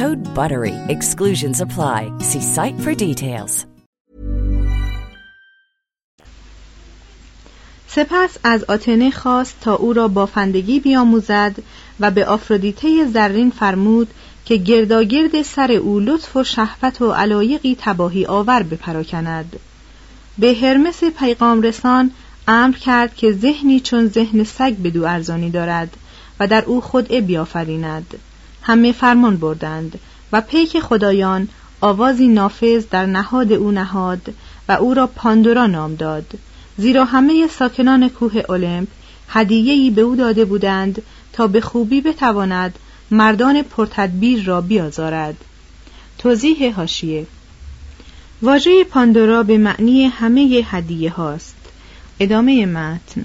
Code BUTTERY. Exclusions apply. See site for details. سپس از آتنه خواست تا او را بافندگی بیاموزد و به آفرودیته زرین فرمود که گرداگرد سر او لطف و شهوت و علایقی تباهی آور بپراکند به هرمس پیغام رسان امر کرد که ذهنی چون ذهن سگ بدو ارزانی دارد و در او خدعه بیافریند همه فرمان بردند و پیک خدایان آوازی نافذ در نهاد او نهاد و او را پاندورا نام داد. زیرا همه ساکنان کوه المپ هدیه‌ای به او داده بودند تا به خوبی بتواند مردان پرتدبیر را بیازارد. توضیح هاشیه واژه پاندورا به معنی همه هدیه هاست. ادامه متن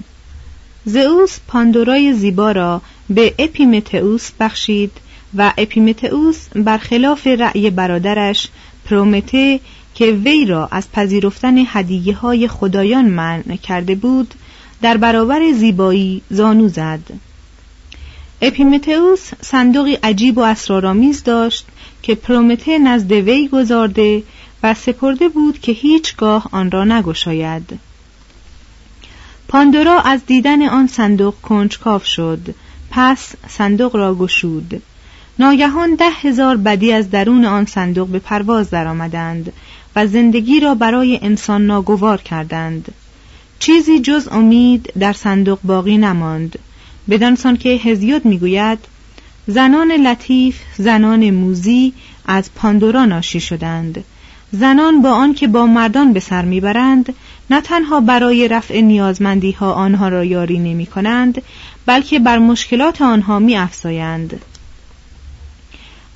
زئوس پاندورای زیبا را به اپیمتئوس بخشید و اپیمتئوس برخلاف رأی برادرش پرومته که وی را از پذیرفتن هدیه های خدایان منع کرده بود در برابر زیبایی زانو زد. اپیمتئوس صندوقی عجیب و اسرارآمیز داشت که پرومته نزد وی گذارده و سپرده بود که هیچگاه آن را نگشاید. پاندورا از دیدن آن صندوق کنجکاو شد پس صندوق را گشود. ناگهان ده هزار بدی از درون آن صندوق به پرواز درآمدند و زندگی را برای انسان ناگوار کردند. چیزی جز امید در صندوق باقی نماند. بدانسان که هزیود می‌گوید زنان لطیف زنان موزی از پاندورا ناشی شدند. زنان با آنکه با مردان به سر می‌برند نه تنها برای رفع نیازمندی ها آنها را یاری نمی کنند بلکه بر مشکلات آنها می افزایند.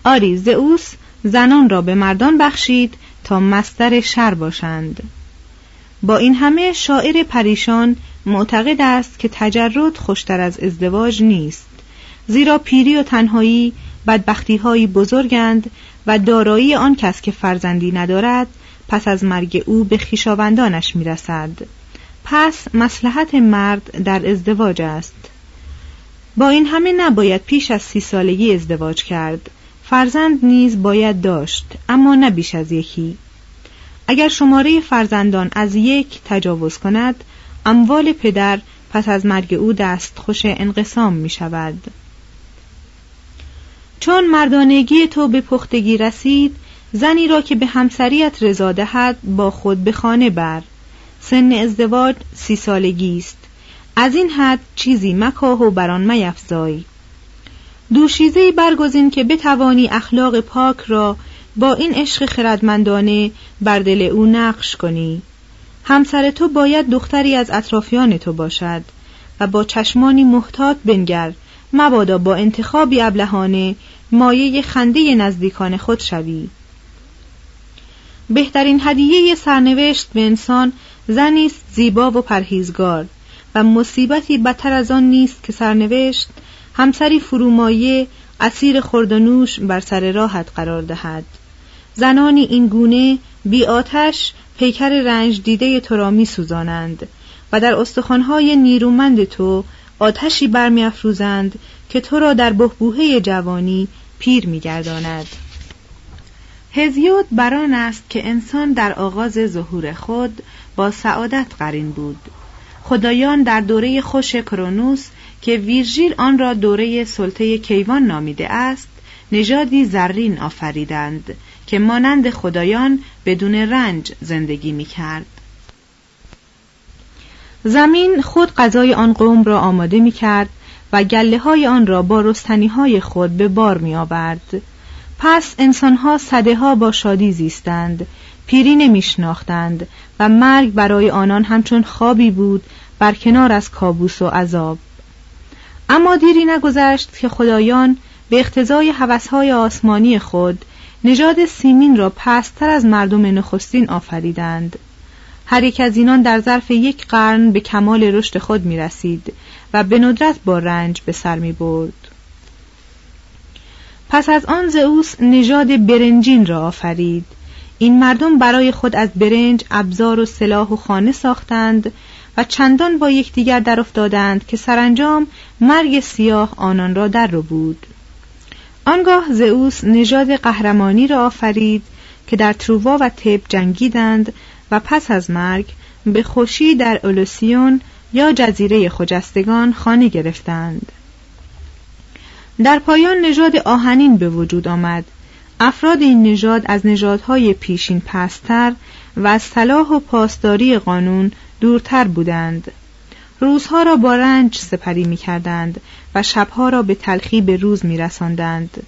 آری زئوس زنان را به مردان بخشید تا مستر شر باشند. با این همه شاعر پریشان معتقد است که تجرد خوشتر از ازدواج نیست. زیرا پیری و تنهایی بدبختی های بزرگند و دارایی آن کس که فرزندی ندارد پس از مرگ او به خیشاوندانش می‌رسد. پس مسلحت مرد در ازدواج است. با این همه نباید پیش از سی سالگی ازدواج کرد. فرزند نیز باید داشت اما نه بیش از یکی. اگر شماره فرزندان از یک تجاوز کند اموال پدر پس از مرگ او دست خوش انقسام می شود. چون مردانگی تو به پختگی رسید زنی را که به همسریت رضا دهد با خود به خانه بر. سن ازدواج سی سالگی است. از این حد چیزی مکاه و بران میفزای دوشیزه برگزین که بتوانی اخلاق پاک را با این عشق خردمندانه بر دل او نقش کنی. همسر تو باید دختری از اطرافیان تو باشد و با چشمانی محتاط بنگر مبادا با انتخابی ابلهانه مایه خنده نزدیکان خود شوی. بهترین هدیه سرنوشت به انسان زنی است زیبا و پرهیزگار و مصیبتی بدتر از آن نیست که سرنوشت همسری فرومایه اسیر خوردنوش بر سر راحت قرار دهد. زنانی این گونه بی آتش پیکر رنج دیده تو را می سوزانند و در استخوانهای نیرومند تو آتشی برمیافروزند که تو را در بهبوهه جوانی پیر میگرداند هزیود بران است که انسان در آغاز ظهور خود با سعادت قرین بود. خدایان در دوره خوش کرونوس که ویرژیل آن را دوره سلطه کیوان نامیده است نژادی زرین آفریدند که مانند خدایان بدون رنج زندگی می کرد. زمین خود غذای آن قوم را آماده می کرد و گله های آن را با رستنی های خود به بار می آورد. پس انسانها صده ها با شادی زیستند پیری نمیشناختند و مرگ برای آنان همچون خوابی بود بر کنار از کابوس و عذاب اما دیری نگذشت که خدایان به اقتضای حوثهای آسمانی خود نژاد سیمین را پستر از مردم نخستین آفریدند هر یک از اینان در ظرف یک قرن به کمال رشد خود می رسید و به ندرت با رنج به سر می برد. پس از آن زئوس نژاد برنجین را آفرید این مردم برای خود از برنج ابزار و سلاح و خانه ساختند و چندان با یکدیگر در افتادند که سرانجام مرگ سیاه آنان را در رو بود. آنگاه زئوس نژاد قهرمانی را آفرید که در ترووا و تب جنگیدند و پس از مرگ به خوشی در اولوسیون یا جزیره خجستگان خانه گرفتند. در پایان نژاد آهنین به وجود آمد. افراد این نژاد از نژادهای پیشین پستر و از صلاح و پاسداری قانون دورتر بودند روزها را با رنج سپری می کردند و شبها را به تلخی به روز می رساندند.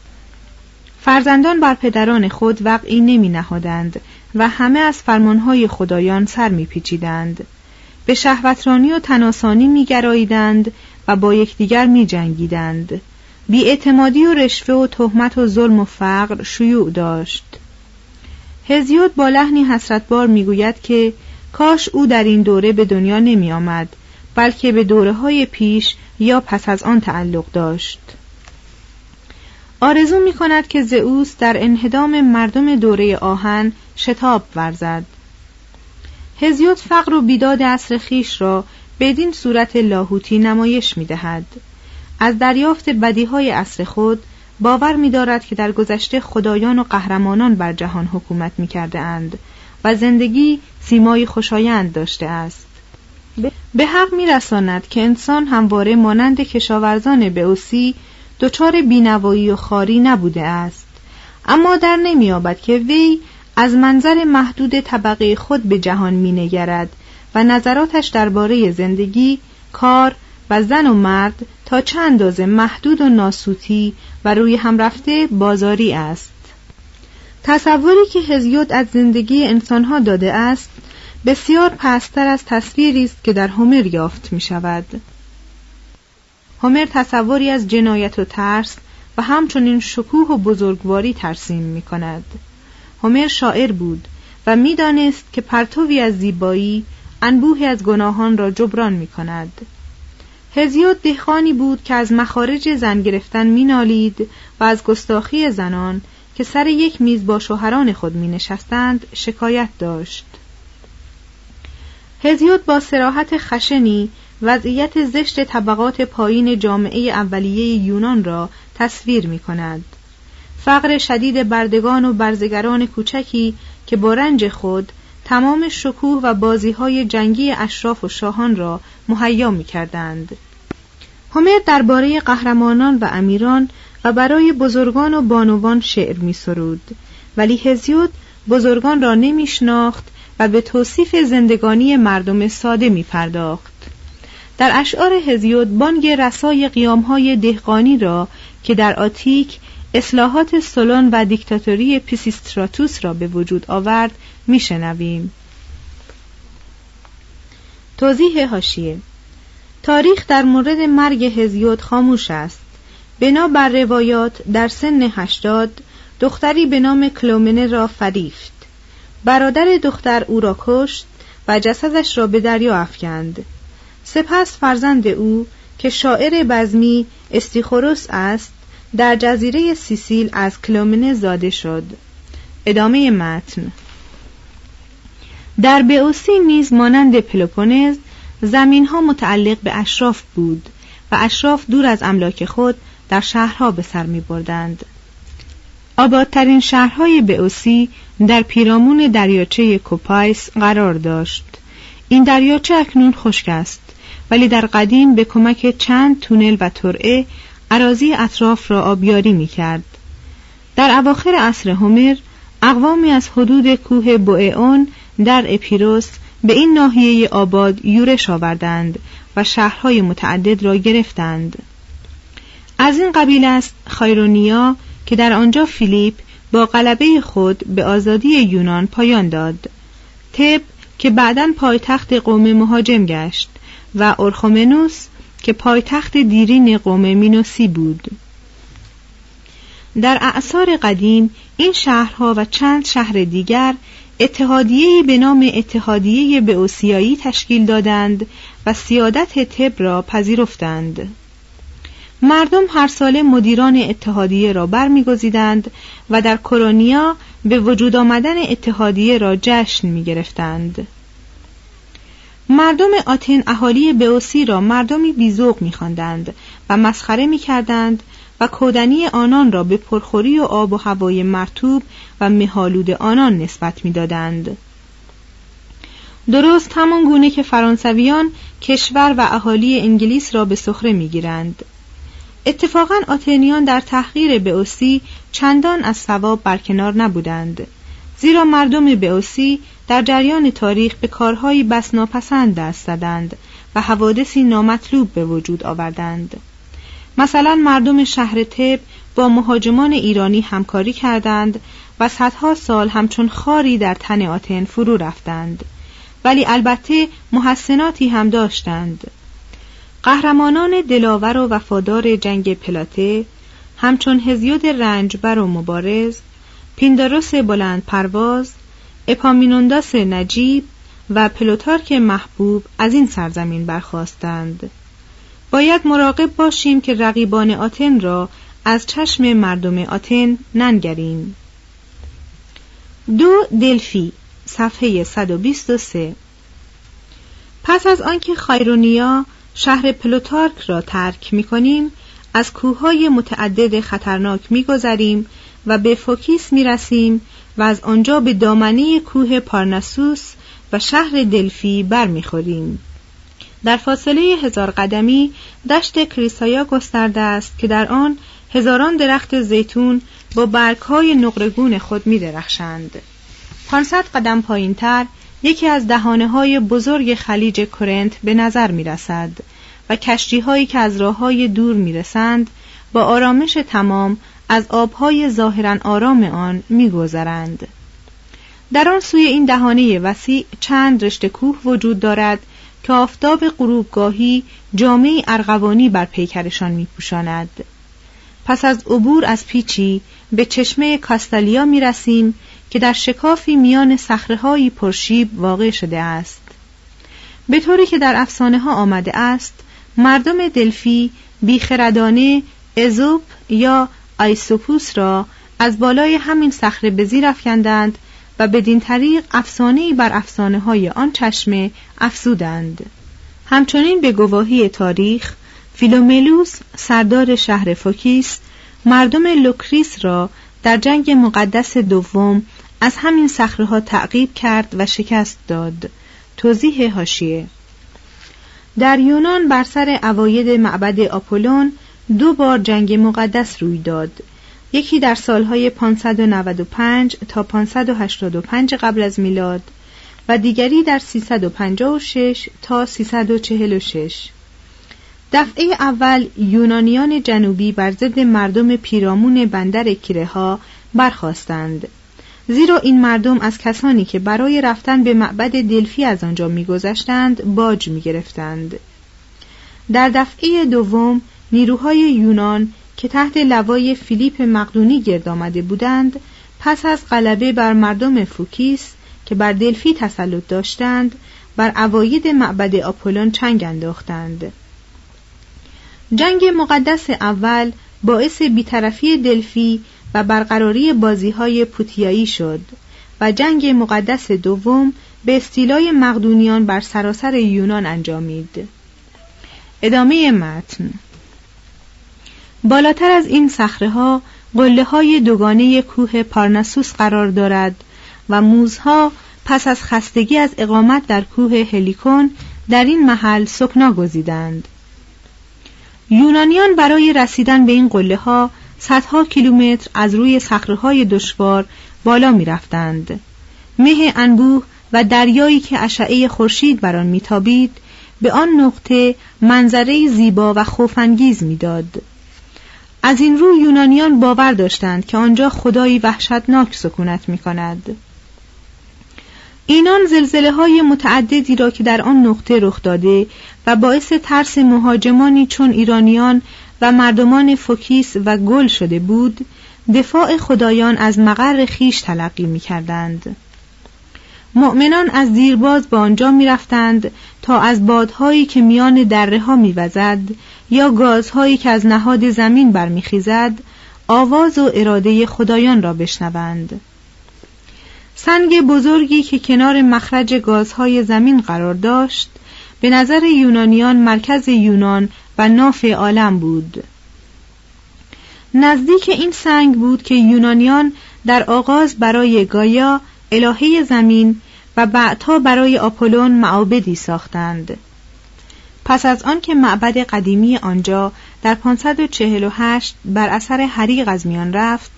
فرزندان بر پدران خود وقعی نمی نهادند و همه از فرمانهای خدایان سر می پیچیدند. به شهوترانی و تناسانی می گراییدند و با یکدیگر می جنگیدند. بیاعتمادی و رشوه و تهمت و ظلم و فقر شیوع داشت. هزیود با لحنی حسرتبار می‌گوید که کاش او در این دوره به دنیا نمی آمد بلکه به دوره های پیش یا پس از آن تعلق داشت. آرزو می کند که زئوس در انهدام مردم دوره آهن شتاب ورزد. هزیوت فقر و بیداد عصر خیش را بدین صورت لاهوتی نمایش می دهد. از دریافت بدیهای عصر خود باور می دارد که در گذشته خدایان و قهرمانان بر جهان حکومت می کرده اند. و زندگی سیمای خوشایند داشته است. به حق میرساند که انسان همواره مانند کشاورزان اوسی دچار بینوایی و خاری نبوده است. اما در نمییابد که وی از منظر محدود طبقه خود به جهان مینگرد و نظراتش درباره زندگی کار و زن و مرد تا چند اندازه محدود و ناسوتی و روی هم رفته بازاری است. تصوری که هزیود از زندگی انسانها داده است بسیار پستر از تصویری است که در هومر یافت می شود. هومر تصوری از جنایت و ترس و همچنین شکوه و بزرگواری ترسیم می کند. هومر شاعر بود و می‌دانست که پرتوی از زیبایی انبوهی از گناهان را جبران می کند. هزیود دهخانی بود که از مخارج زن گرفتن مینالید و از گستاخی زنان که سر یک میز با شوهران خود می نشستند شکایت داشت هزیود با سراحت خشنی وضعیت زشت طبقات پایین جامعه اولیه یونان را تصویر می کند. فقر شدید بردگان و برزگران کوچکی که با رنج خود تمام شکوه و بازی های جنگی اشراف و شاهان را مهیا می کردند. هومر درباره قهرمانان و امیران و برای بزرگان و بانوان شعر می سرود. ولی هزیود بزرگان را نمی شناخت و به توصیف زندگانی مردم ساده می پرداخت. در اشعار هزیود بانگ رسای قیامهای دهقانی را که در آتیک اصلاحات سلون و دیکتاتوری پیسیستراتوس را به وجود آورد میشنویم. توضیح هاشیه تاریخ در مورد مرگ هزیود خاموش است. بنا بر روایات در سن هشتاد دختری به نام کلومنه را فریفت. برادر دختر او را کشت و جسدش را به دریا افکند. سپس فرزند او که شاعر بزمی استیخوروس است در جزیره سیسیل از کلومنه زاده شد ادامه متن در بئوسی نیز مانند پلوپونز زمین ها متعلق به اشراف بود و اشراف دور از املاک خود در شهرها به سر می بردند. آبادترین شهرهای بئوسی در پیرامون دریاچه کوپایس قرار داشت. این دریاچه اکنون خشک است ولی در قدیم به کمک چند تونل و ترعه عراضی اطراف را آبیاری می کرد. در اواخر عصر هومر اقوامی از حدود کوه بوئون در اپیروس به این ناحیه آباد یورش آوردند و شهرهای متعدد را گرفتند. از این قبیل است خایرونیا که در آنجا فیلیپ با غلبه خود به آزادی یونان پایان داد. تب که بعدا پایتخت قوم مهاجم گشت و اورخومنوس که پایتخت دیرین قوم مینوسی بود در اعثار قدیم این شهرها و چند شهر دیگر اتحادیه‌ای به نام اتحادیه بئوسیایی تشکیل دادند و سیادت تب را پذیرفتند مردم هر ساله مدیران اتحادیه را برمیگزیدند و در کرونیا به وجود آمدن اتحادیه را جشن می گرفتند. مردم آتن اهالی بئوسی را مردمی بیزوق میخواندند و مسخره می‌کردند و کودنی آنان را به پرخوری و آب و هوای مرتوب و مهالود آنان نسبت می‌دادند. درست همان گونه که فرانسویان کشور و اهالی انگلیس را به سخره می‌گیرند. اتفاقا آتنیان در تحقیر بئوسی چندان از ثواب برکنار نبودند. زیرا مردم بئوسی در جریان تاریخ به کارهایی بس ناپسند دست زدند و حوادثی نامطلوب به وجود آوردند مثلا مردم شهر تب با مهاجمان ایرانی همکاری کردند و صدها سال همچون خاری در تن آتن فرو رفتند ولی البته محسناتی هم داشتند قهرمانان دلاور و وفادار جنگ پلاته همچون هزیود رنجبر و مبارز پینداروس بلند پرواز اپامینونداس نجیب و پلوتارک محبوب از این سرزمین برخواستند باید مراقب باشیم که رقیبان آتن را از چشم مردم آتن ننگریم. دو دلفی صفحه 123 پس از آنکه خایرونیا شهر پلوتارک را ترک می کنیم از کوههای متعدد خطرناک میگذریم و به فوکیس می رسیم و از آنجا به دامنه کوه پارناسوس و شهر دلفی برمیخوریم. در فاصله هزار قدمی دشت کریسایا گسترده است که در آن هزاران درخت زیتون با برگهای نقره‌گون خود می درخشند. 500 قدم پایین تر یکی از دهانه های بزرگ خلیج کرنت به نظر می رسد و کشتی هایی که از راه های دور می رسند با آرامش تمام از آبهای ظاهرا آرام آن میگذرند. در آن سوی این دهانه وسیع چند رشته کوه وجود دارد که آفتاب غروبگاهی جامعه ارغوانی بر پیکرشان میپوشاند. پس از عبور از پیچی به چشمه کاستالیا می رسیم که در شکافی میان صخره‌های پرشیب واقع شده است. به طوری که در افسانه ها آمده است مردم دلفی بیخردانه ازوپ یا آیسوپوس را از بالای همین صخره به زیر افکندند و بدین طریق افسانه‌ای بر افسانه های آن چشمه افزودند. همچنین به گواهی تاریخ فیلوملوس سردار شهر فوکیس مردم لوکریس را در جنگ مقدس دوم از همین صخره تعقیب کرد و شکست داد. توضیح حاشیه در یونان بر سر عواید معبد آپولون دو بار جنگ مقدس روی داد. یکی در سالهای 595 تا 585 قبل از میلاد و دیگری در 356 تا 346 دفعه اول یونانیان جنوبی بر ضد مردم پیرامون بندر کیرها برخاستند زیرا این مردم از کسانی که برای رفتن به معبد دلفی از آنجا میگذشتند باج می‌گرفتند. در دفعه دوم نیروهای یونان که تحت لوای فیلیپ مقدونی گرد آمده بودند پس از غلبه بر مردم فوکیس که بر دلفی تسلط داشتند بر اواید معبد آپولون چنگ انداختند. جنگ مقدس اول باعث بیطرفی دلفی و برقراری بازی های پوتیایی شد و جنگ مقدس دوم به استیلای مقدونیان بر سراسر یونان انجامید. ادامه متن. بالاتر از این صخره ها قله های دوگانه کوه پارناسوس قرار دارد و موزها پس از خستگی از اقامت در کوه هلیکون در این محل سکنا گزیدند. یونانیان برای رسیدن به این قله ها صدها کیلومتر از روی صخره دشوار بالا می رفتند. مه انبوه و دریایی که اشعه خورشید بر آن میتابید به آن نقطه منظره زیبا و خوفانگیز می‌داد. از این رو یونانیان باور داشتند که آنجا خدایی وحشتناک سکونت می کند. اینان زلزله های متعددی را که در آن نقطه رخ داده و باعث ترس مهاجمانی چون ایرانیان و مردمان فوکیس و گل شده بود دفاع خدایان از مقر خیش تلقی می کردند. مؤمنان از دیرباز به آنجا می رفتند تا از بادهایی که میان دره ها می وزد یا گازهایی که از نهاد زمین برمیخیزد آواز و اراده خدایان را بشنوند. سنگ بزرگی که کنار مخرج گازهای زمین قرار داشت به نظر یونانیان مرکز یونان و ناف عالم بود. نزدیک این سنگ بود که یونانیان در آغاز برای گایا الهه زمین و بعدها برای آپولون معابدی ساختند. پس از آنکه معبد قدیمی آنجا در 548 بر اثر حریق از میان رفت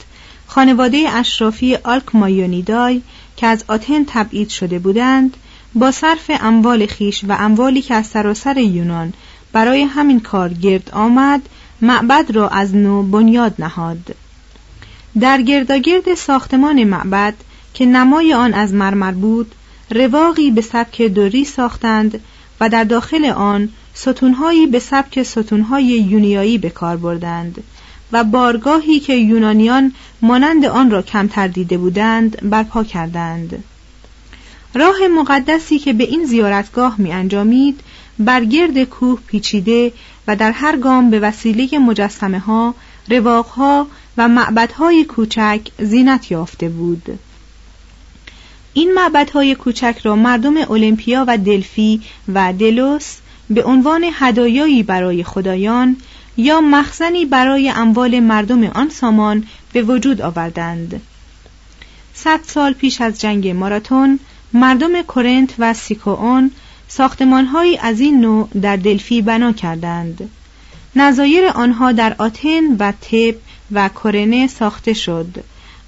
خانواده اشرافی آلک مایونیدای که از آتن تبعید شده بودند با صرف اموال خیش و اموالی که از سراسر یونان برای همین کار گرد آمد معبد را از نو بنیاد نهاد. در گرداگرد ساختمان معبد که نمای آن از مرمر بود رواقی به سبک دوری ساختند و در داخل آن ستونهایی به سبک ستونهای یونیایی به کار بردند و بارگاهی که یونانیان مانند آن را کمتر دیده بودند برپا کردند. راه مقدسی که به این زیارتگاه می انجامید بر گرد کوه پیچیده و در هر گام به وسیله مجسمه ها، رواق ها و معبدهای کوچک زینت یافته بود. این معبدهای کوچک را مردم اولمپیا و دلفی و دلوس به عنوان هدایایی برای خدایان یا مخزنی برای اموال مردم آن سامان به وجود آوردند. صد سال پیش از جنگ ماراتون مردم کرنت و سیکوون ساختمانهایی از این نوع در دلفی بنا کردند. نظایر آنها در آتن و تب و کورنه ساخته شد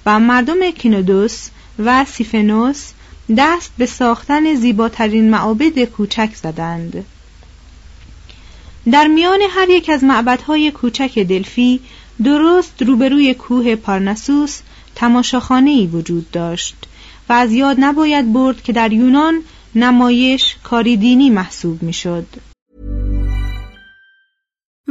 و مردم کینودوس و سیفنوس دست به ساختن زیباترین معابد کوچک زدند. در میان هر یک از معبدهای کوچک دلفی درست روبروی کوه پارناسوس تماشاخانه ای وجود داشت و از یاد نباید برد که در یونان نمایش کاری دینی محسوب می‌شد.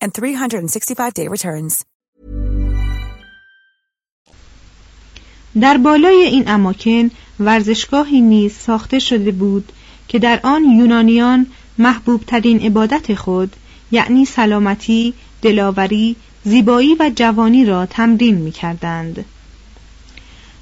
and 365-day returns. در بالای این اماکن ورزشگاهی نیز ساخته شده بود که در آن یونانیان محبوب ترین عبادت خود یعنی سلامتی، دلاوری، زیبایی و جوانی را تمرین می کردند.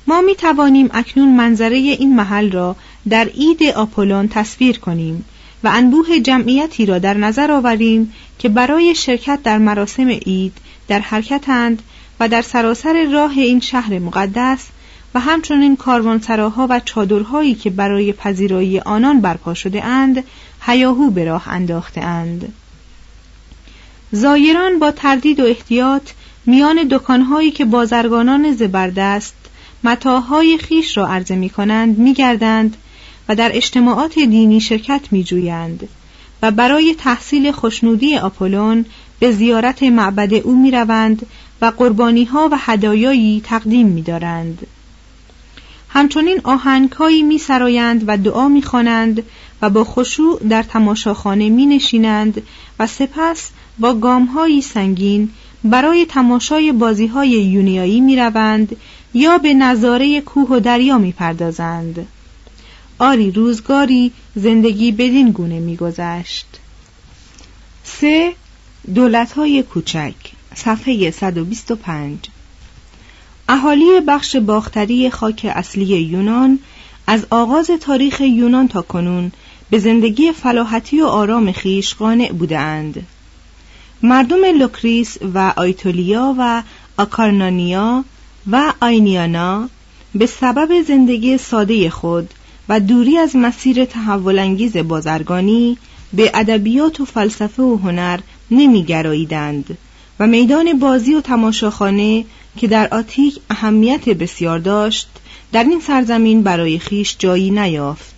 ما می توانیم اکنون منظره این محل را در عید آپولون تصویر کنیم و انبوه جمعیتی را در نظر آوریم که برای شرکت در مراسم عید در حرکتند و در سراسر راه این شهر مقدس و همچنین کاروانسراها و چادرهایی که برای پذیرایی آنان برپا شده اند هیاهو به راه انداخته اند. زایران با تردید و احتیاط میان دکانهایی که بازرگانان زبردست متاهای خیش را عرضه می کنند می گردند و در اجتماعات دینی شرکت می جویند و برای تحصیل خوشنودی آپولون به زیارت معبد او می روند و قربانی ها و هدایایی تقدیم می دارند. همچنین آهنگهایی می سرایند و دعا می خوانند و با خشوع در تماشاخانه می نشینند و سپس با گامهایی سنگین برای تماشای بازیهای یونیایی می روند یا به نظاره کوه و دریا می پردازند. آری روزگاری زندگی بدین گونه میگذشت. سه دولت‌های کوچک صفحه 125 اهالی بخش باختری خاک اصلی یونان از آغاز تاریخ یونان تا کنون به زندگی فلاحتی و آرام خیش قانع بودند. مردم لوکریس و آیتولیا و آکارنانیا و آینیانا به سبب زندگی ساده خود و دوری از مسیر تحول‌انگیز بازرگانی به ادبیات و فلسفه و هنر نمیگراییدند و میدان بازی و تماشاخانه که در آتیک اهمیت بسیار داشت در این سرزمین برای خیش جایی نیافت.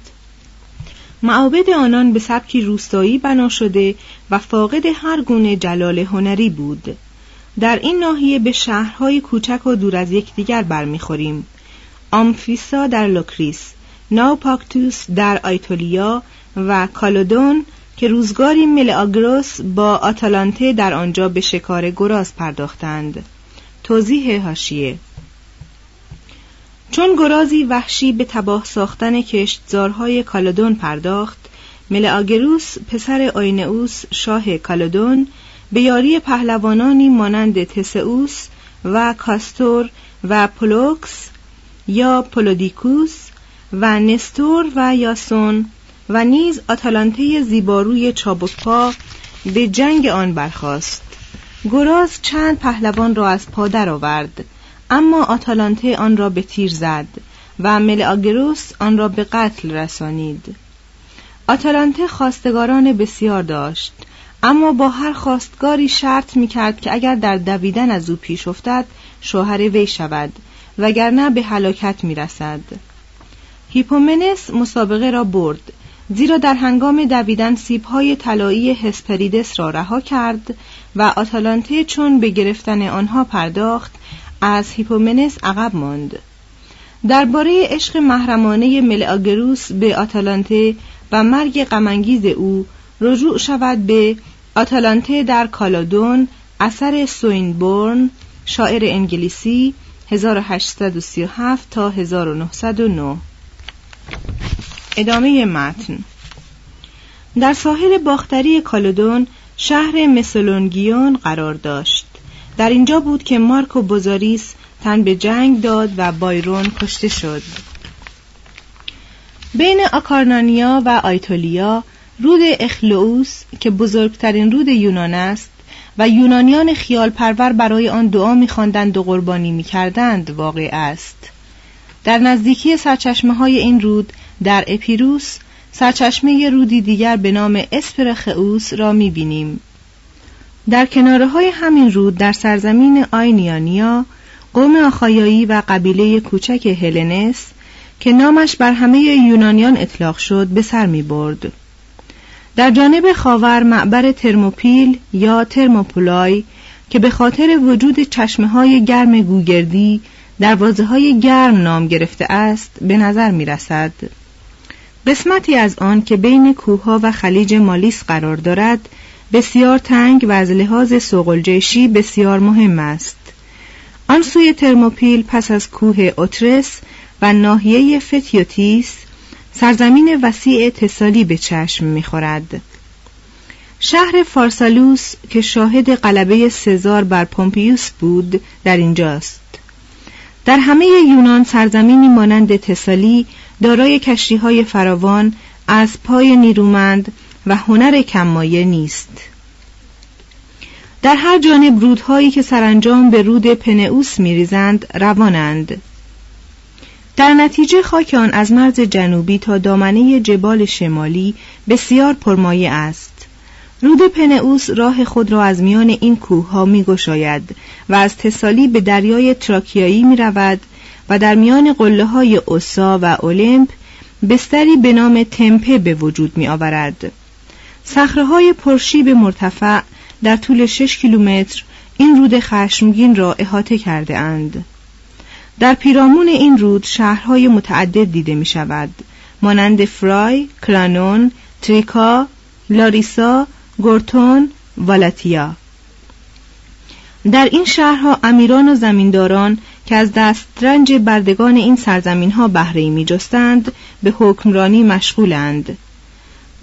معابد آنان به سبکی روستایی بنا شده و فاقد هر گونه جلال هنری بود. در این ناحیه به شهرهای کوچک و دور از یکدیگر برمیخوریم. آمفیسا در لوکریس ناوپاکتوس در آیتولیا و کالودون که روزگاری ملآگروس با آتالانته در آنجا به شکار گراز پرداختند. توضیح هاشیه چون گرازی وحشی به تباه ساختن کشتزارهای کالودون پرداخت ملآگروس پسر آینئوس شاه کالودون به یاری پهلوانانی مانند تسئوس و کاستور و پولوکس یا پولودیکوس و نستور و یاسون و نیز آتالانته زیباروی چابکپا به جنگ آن برخاست گراز چند پهلوان را از پا درآورد اما آتالانته آن را به تیر زد و ملآگروس آن را به قتل رسانید آتالانته خواستگاران بسیار داشت اما با هر خواستگاری شرط می کرد که اگر در دویدن از او پیش افتد شوهر وی شود وگرنه به هلاکت می رسد. هیپومنس مسابقه را برد زیرا در هنگام دویدن سیبهای طلایی هسپریدس را رها کرد و آتالانته چون به گرفتن آنها پرداخت از هیپومنس عقب ماند. درباره عشق محرمانه ملئاگروس به آتالانته و مرگ غمانگیز او رجوع شود به آتالانته در کالیدون اثر سوینبورن شاعر انگلیسی 1837 تا 1909 ادامه متن. در ساحل باختری کالودون شهر مسلونگیون قرار داشت. در اینجا بود که مارکو بوزاریس تن به جنگ داد و بایرون کشته شد. بین آکارنانیا و آیتولیا رود اخلوس که بزرگترین رود یونان است و یونانیان خیال پرور برای آن دعا میخواندند و قربانی می‌کردند واقع است. در نزدیکی سرچشمه های این رود در اپیروس سرچشمه رودی دیگر به نام اسپرخئوس را می‌بینیم در کناره های همین رود در سرزمین آینیانیا قوم آخایایی و قبیله کوچک هلنس که نامش بر همه یونانیان اطلاق شد به سر می برد. در جانب خاور معبر ترموپیل یا ترموپولای که به خاطر وجود چشمه های گرم گوگردی دروازه های گرم نام گرفته است به نظر می رسد. قسمتی از آن که بین کوهها و خلیج مالیس قرار دارد بسیار تنگ و از لحاظ سوقلجشی بسیار مهم است. آن سوی ترموپیل پس از کوه اوترس و ناحیه فتیوتیس سرزمین وسیع تسالی به چشم می‌خورد. شهر فارسالوس که شاهد قلبه سزار بر پومپیوس بود در اینجاست. در همه یونان سرزمینی مانند تسالی دارای کشتی های فراوان از پای نیرومند و هنر کمایه نیست. در هر جانب رودهایی که سرانجام به رود پنئوس میریزند روانند در نتیجه خاک آن از مرز جنوبی تا دامنه جبال شمالی بسیار پرمایه است رود پنئوس راه خود را از میان این کوه ها می گشاید و از تسالی به دریای تراکیایی می رود و در میان قله های اوسا و اولمپ بستری به نام تمپه به وجود می آورد. های پرشیب مرتفع در طول 6 کیلومتر این رود خشمگین را احاطه کرده اند. در پیرامون این رود شهرهای متعدد دیده می شود مانند فرای، کلانون، تریکا، لاریسا، گورتون، والاتیا در این شهرها امیران و زمینداران که از دسترنج بردگان این سرزمین ها بهره می جستند به حکمرانی مشغولند.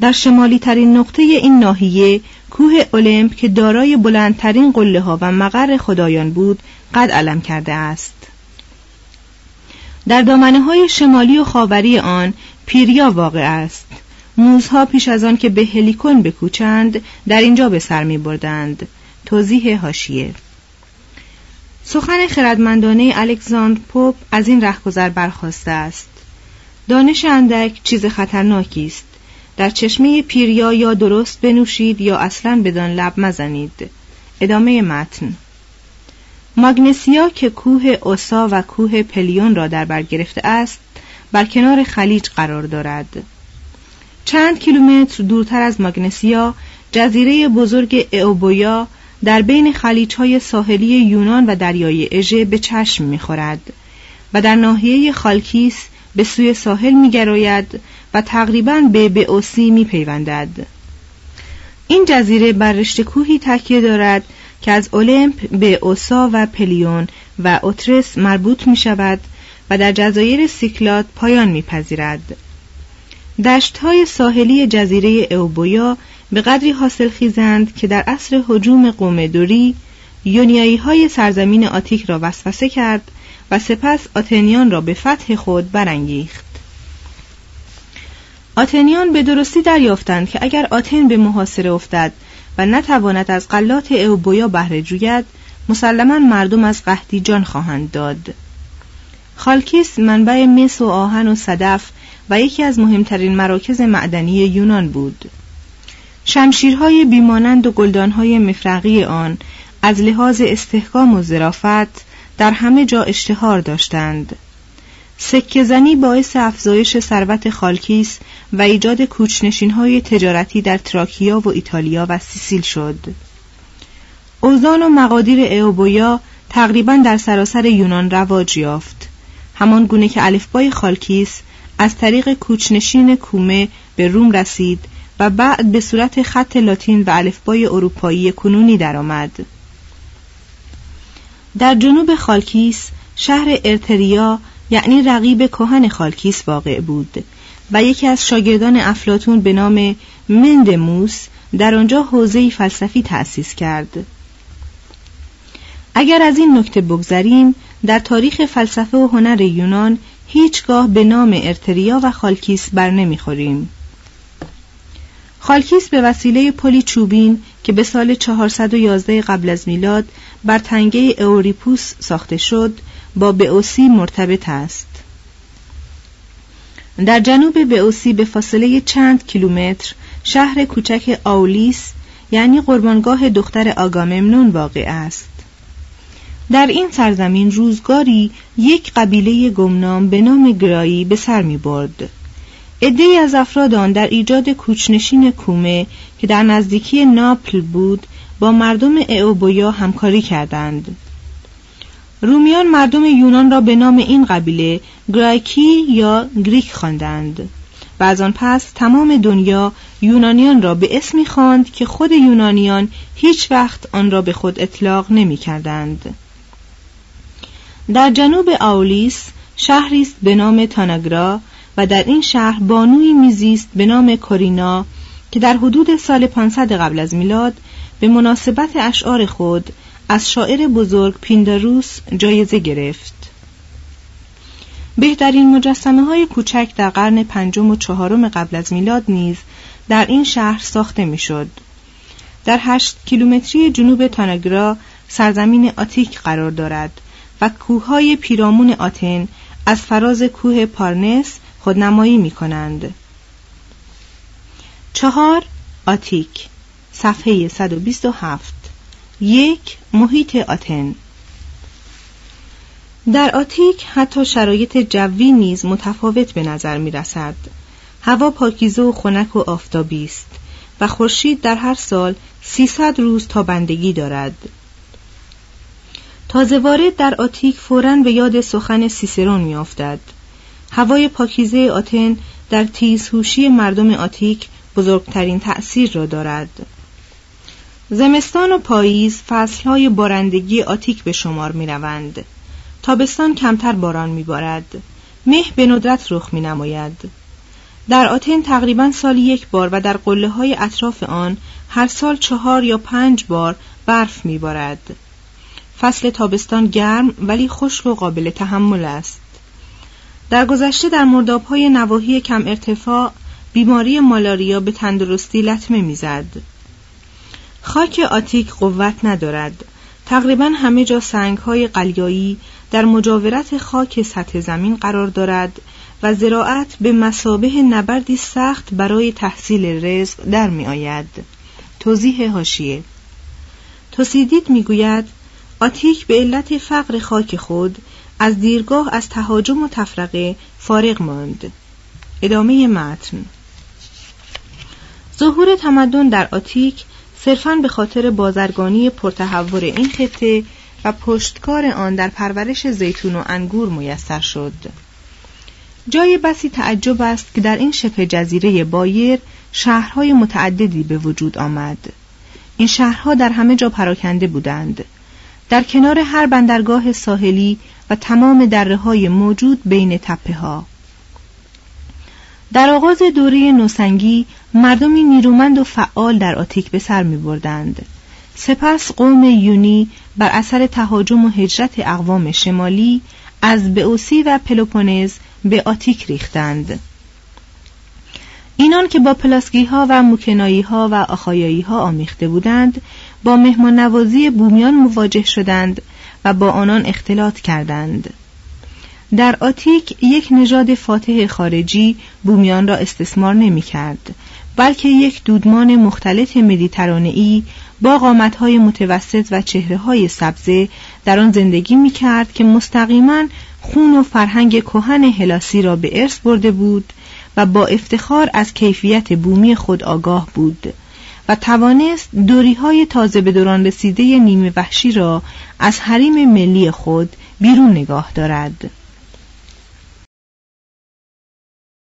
در شمالی ترین نقطه این ناحیه کوه اولمپ که دارای بلندترین قله ها و مقر خدایان بود قد علم کرده است. در دامنه های شمالی و خاوری آن پیریا واقع است. موزها پیش از آن که به هلیکون بکوچند در اینجا به سر می بردند توضیح هاشیه سخن خردمندانه الکساندر پوپ از این رهگذر برخواسته است. دانش اندک چیز خطرناکی است. در چشمه پیریا یا درست بنوشید یا اصلا بدان لب مزنید. ادامه متن. ماگنسیا که کوه اوسا و کوه پلیون را در بر گرفته است بر کنار خلیج قرار دارد. چند کیلومتر دورتر از ماگنسیا جزیره بزرگ اوبویا در بین خلیجهای ساحلی یونان و دریای اژه به چشم می‌خورد و در ناحیه خالکیس به سوی ساحل میگراید و تقریبا به بئوسی میپیوندد این جزیره بر رشته کوهی تکیه دارد که از اولمپ به اوسا و پلیون و اوترس مربوط می شود و در جزایر سیکلات پایان میپذیرد. دشت های ساحلی جزیره اوبویا به قدری حاصل خیزند که در عصر حجوم قوم دوری یونیایی های سرزمین آتیک را وسوسه کرد و سپس آتنیان را به فتح خود برانگیخت. آتنیان به درستی دریافتند که اگر آتن به محاصره افتد و نتواند از غلات اوبویا بهره جوید مسلما مردم از قحطی جان خواهند داد خالکیس منبع مس و آهن و صدف و یکی از مهمترین مراکز معدنی یونان بود شمشیرهای بیمانند و گلدانهای مفرقی آن از لحاظ استحکام و ظرافت در همه جا اشتهار داشتند سکه زنی باعث افزایش ثروت خالکیس و ایجاد کوچنشین های تجارتی در تراکیا و ایتالیا و سیسیل شد. اوزان و مقادیر ایوبویا تقریبا در سراسر یونان رواج یافت. همان گونه که الفبای خالکیس از طریق کوچنشین کومه به روم رسید و بعد به صورت خط لاتین و الفبای اروپایی کنونی درآمد. در جنوب خالکیس شهر ارتریا یعنی رقیب کهن خالکیس واقع بود و یکی از شاگردان افلاتون به نام مندموس در آنجا حوزه فلسفی تأسیس کرد. اگر از این نکته بگذریم در تاریخ فلسفه و هنر یونان هیچگاه به نام ارتریا و خالکیس بر نمی‌خوریم. خالکیس به وسیله پلی چوبین که به سال 411 قبل از میلاد بر تنگه اوریپوس ساخته شد با بئوسی مرتبط است. در جنوب بئوسی به فاصله چند کیلومتر شهر کوچک آولیس یعنی قربانگاه دختر آگاممنون واقع است. در این سرزمین روزگاری یک قبیله گمنام به نام گرایی به سر می برد. ادهی از افراد آن در ایجاد کوچنشین کومه که در نزدیکی ناپل بود با مردم اوبویا همکاری کردند. رومیان مردم یونان را به نام این قبیله گرایکی یا گریک خواندند و از آن پس تمام دنیا یونانیان را به اسمی خواند که خود یونانیان هیچ وقت آن را به خود اطلاق نمی کردند. در جنوب آولیس شهری است به نام تاناگرا و در این شهر بانوی میزیست به نام کورینا که در حدود سال 500 قبل از میلاد به مناسبت اشعار خود از شاعر بزرگ پینداروس جایزه گرفت. بهترین مجسمه های کوچک در قرن پنجم و چهارم قبل از میلاد نیز در این شهر ساخته می‌شد. در هشت کیلومتری جنوب تاناگرا سرزمین آتیک قرار دارد و کوههای پیرامون آتن از فراز کوه پارنس خودنمایی می کنند. چهار آتیک صفحه 127 یک محیط آتن در آتیک حتی شرایط جوی نیز متفاوت به نظر می رسد. هوا پاکیزه و خنک و آفتابی است و خورشید در هر سال 300 روز تابندگی دارد. تازه وارد در آتیک فوراً به یاد سخن سیسرون میافتد. هوای پاکیزه آتن در تیزهوشی مردم آتیک بزرگترین تأثیر را دارد. زمستان و پاییز فصلهای بارندگی آتیک به شمار می روند. تابستان کمتر باران می بارد. مه به ندرت رخ می نماید. در آتن تقریبا سال یک بار و در قله های اطراف آن هر سال چهار یا پنج بار برف می بارد. فصل تابستان گرم ولی خشک و قابل تحمل است. در گذشته در مردابهای نواحی کم ارتفاع بیماری مالاریا به تندرستی لطمه می‌زد. خاک آتیک قوت ندارد. تقریبا همه جا سنگ های قلیایی در مجاورت خاک سطح زمین قرار دارد و زراعت به مسابه نبردی سخت برای تحصیل رزق در می آید. توضیح هاشیه توسیدید می‌گوید آتیک به علت فقر خاک خود از دیرگاه از تهاجم و تفرقه فارغ ماند. ادامه متن. ظهور تمدن در آتیک صرفاً به خاطر بازرگانی پرتحور این خطه و پشتکار آن در پرورش زیتون و انگور میسر شد. جای بسی تعجب است که در این شبه جزیره بایر شهرهای متعددی به وجود آمد. این شهرها در همه جا پراکنده بودند. در کنار هر بندرگاه ساحلی و تمام دره های موجود بین تپه ها. در آغاز دوره نوسنگی مردمی نیرومند و فعال در آتیک به سر می بردند. سپس قوم یونی بر اثر تهاجم و هجرت اقوام شمالی از بئوسی و پلوپونز به آتیک ریختند. اینان که با پلاسگی ها و موکنایی ها و آخایایی ها آمیخته بودند با مهمان نوازی بومیان مواجه شدند با آنان اختلاط کردند. در آتیک یک نژاد فاتح خارجی بومیان را استثمار نمی کرد بلکه یک دودمان مختلط مدیترانه‌ای با قامت‌های متوسط و چهره‌های سبزه در آن زندگی می‌کرد که مستقیما خون و فرهنگ کهن هلاسی را به ارث برده بود و با افتخار از کیفیت بومی خود آگاه بود. و توانست دوریهای تازه به دوران رسیده نیمه وحشی را از حریم ملی خود بیرون نگاه دارد.